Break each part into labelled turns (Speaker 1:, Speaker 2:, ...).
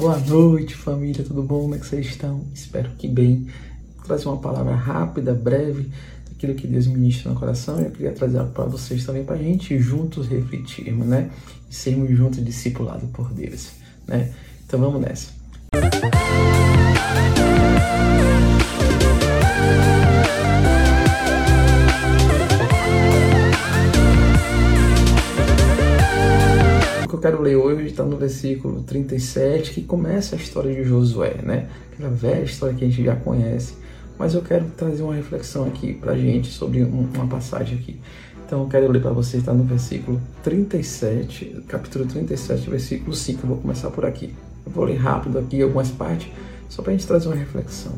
Speaker 1: Boa noite, família, tudo bom? Como é que vocês estão? Espero que bem. Vou trazer uma palavra rápida, breve, daquilo que Deus ministra no coração. Eu queria trazer para vocês também, para a gente juntos refletirmos, né? E sermos juntos discipulados por Deus, né? Então vamos nessa. Eu quero ler hoje está no versículo 37, que começa a história de Josué, né? Aquela velha história que a gente já conhece. Mas eu quero trazer uma reflexão aqui para a gente sobre uma passagem aqui. Então eu quero ler para vocês, está no versículo 37, capítulo 37, versículo 5. Eu vou começar por aqui. Eu vou ler rápido aqui algumas partes, só para a gente trazer uma reflexão.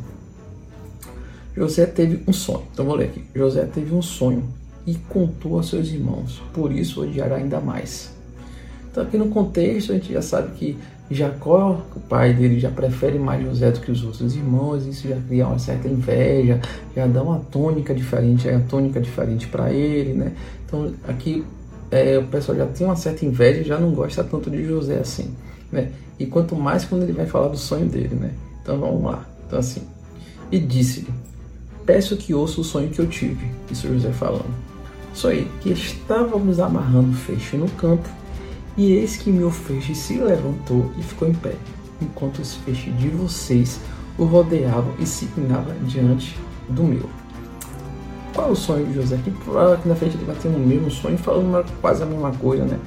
Speaker 1: José teve um sonho. Então vou ler aqui. José teve um sonho e contou a seus irmãos, por isso odiará ainda mais. Então, aqui no contexto, a gente já sabe que Jacó, o pai dele, já prefere mais José do que os outros irmãos, isso já cria uma certa inveja, já dá uma tônica diferente, é uma tônica diferente para ele, né? Então, aqui é, o pessoal já tem uma certa inveja, já não gosta tanto de José assim, né? E quanto mais quando ele vai falar do sonho dele, né? Então, vamos lá. Então, assim, e disse-lhe: Peço que ouça o sonho que eu tive. Isso José falando. Sonhei que estávamos amarrando feixe no campo e eis que meu feixe se levantou e ficou em pé, enquanto os feixes de vocês o rodeavam e se inclinavam diante do meu. Qual é o sonho de José? Aqui na frente ele vai ter um mesmo sonho, falando quase a mesma coisa, né?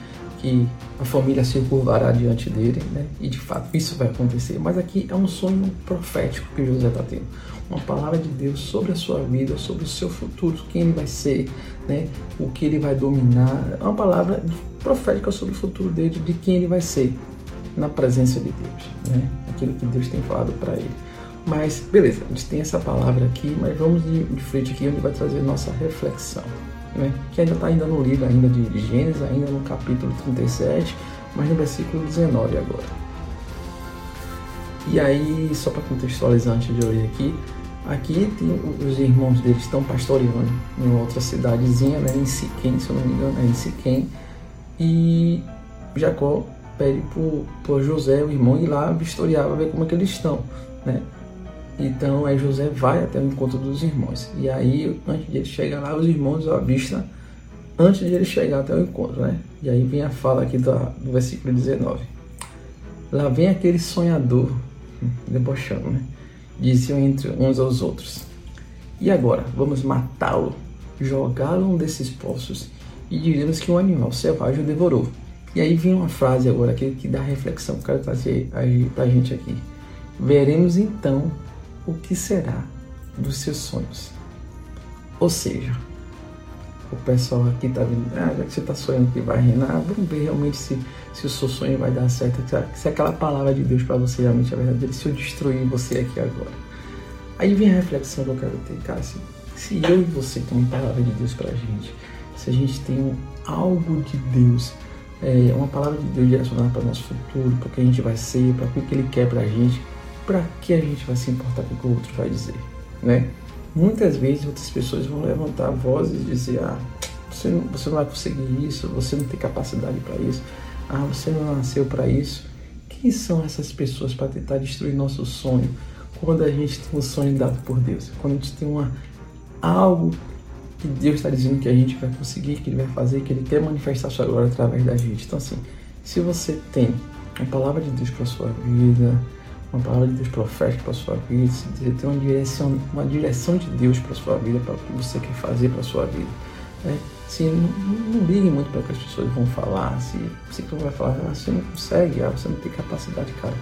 Speaker 1: Que a família se curvará diante dele, né? E de fato isso vai acontecer. Mas aqui é um sonho profético que José está tendo. Uma palavra de Deus sobre a sua vida, sobre o seu futuro, quem ele vai ser, né? O que ele vai dominar. É uma palavra profética sobre o futuro dele, de quem ele vai ser na presença de Deus, né? Aquilo que Deus tem falado para ele. Mas, beleza, a gente tem essa palavra aqui, mas vamos de, de frente aqui onde vai trazer nossa reflexão, né? Que ainda está ainda no livro ainda de, Gênesis, ainda no capítulo 37, mas no versículo 19 agora. E aí, só para contextualizar antes de ler aqui, aqui tem, os irmãos deles estão pastoreando em outra cidadezinha, né, em Siquém, se eu não me engano, é em Siquém, e Jacó pede por, José, o irmão, ir lá vistoriar para ver como é que eles estão, né? Então aí José vai até o encontro dos irmãos. E aí, antes de ele chegar lá, os irmãos o avistam antes de ele chegar até o encontro, né? E aí vem a fala aqui do, do versículo 19. Lá vem aquele sonhador, debochando, né? Diziam entre uns aos outros. E agora, vamos matá-lo, jogá-lo um desses poços e diremos que um animal selvagem o devorou. E aí vem uma frase agora que, que dá reflexão que eu quero trazer para a gente aqui. Veremos então o que será dos seus sonhos. Ou seja, o pessoal aqui está vindo, ah, já que você está sonhando que vai reinar, vamos ver realmente se, se o seu sonho vai dar certo, se aquela palavra de Deus para você realmente é verdadeira, se eu destruir você aqui agora. Aí vem a reflexão que eu quero ter, cara, se, se eu e você temos palavra de Deus para a gente, se a gente tem algo de Deus, é, uma palavra de Deus direcionada para o nosso futuro, para o que a gente vai ser, para o que Ele quer para a gente, para que a gente vai se importar com o que o outro vai dizer, né? Muitas vezes outras pessoas vão levantar vozes e dizer, ah, você não, você não vai conseguir isso, você não tem capacidade para isso, ah, você não nasceu para isso. Quem são essas pessoas para tentar destruir nosso sonho quando a gente tem um sonho dado por Deus? Quando a gente tem uma, algo que Deus está dizendo que a gente vai conseguir, que Ele vai fazer, que Ele quer manifestar a sua glória através da gente. Então, assim, se você tem uma palavra de Deus para a sua vida, uma palavra de Deus profética para sua vida, se você tem uma direção, uma direção de Deus para sua vida, para o que você quer fazer para sua vida. Né? Assim, não, não ligue muito para o que as pessoas vão falar, se você vai falar, ah, você não consegue, ah, você não tem capacidade, cara.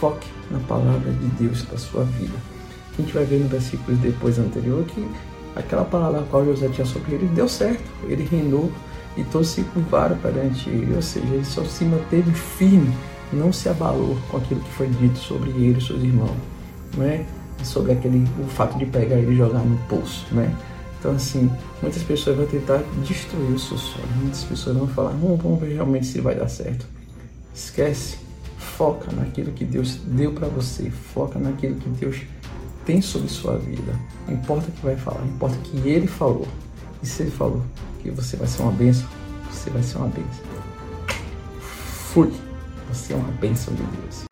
Speaker 1: Foque na palavra de Deus para sua vida. A gente vai ver no versículo depois anterior que aquela palavra a qual José tinha sobre ele deu certo. Ele reinou e todos se curvaram perante ele, ou seja, ele só se manteve firme, não se abalou com aquilo que foi dito sobre ele e seus irmãos, não é? sobre aquele, o fato de pegar ele e jogar no poço, né? Então, assim, muitas pessoas vão tentar destruir o seu sonho, muitas pessoas vão falar, não, vamos ver realmente se vai dar certo. Esquece, foca naquilo que Deus deu para você, foca naquilo que Deus tem sobre sua vida. Não importa o que vai falar, importa que ele falou. E se ele falou que você vai ser uma bênção, você vai ser uma bênção. Fui. Você é uma bênção de Deus.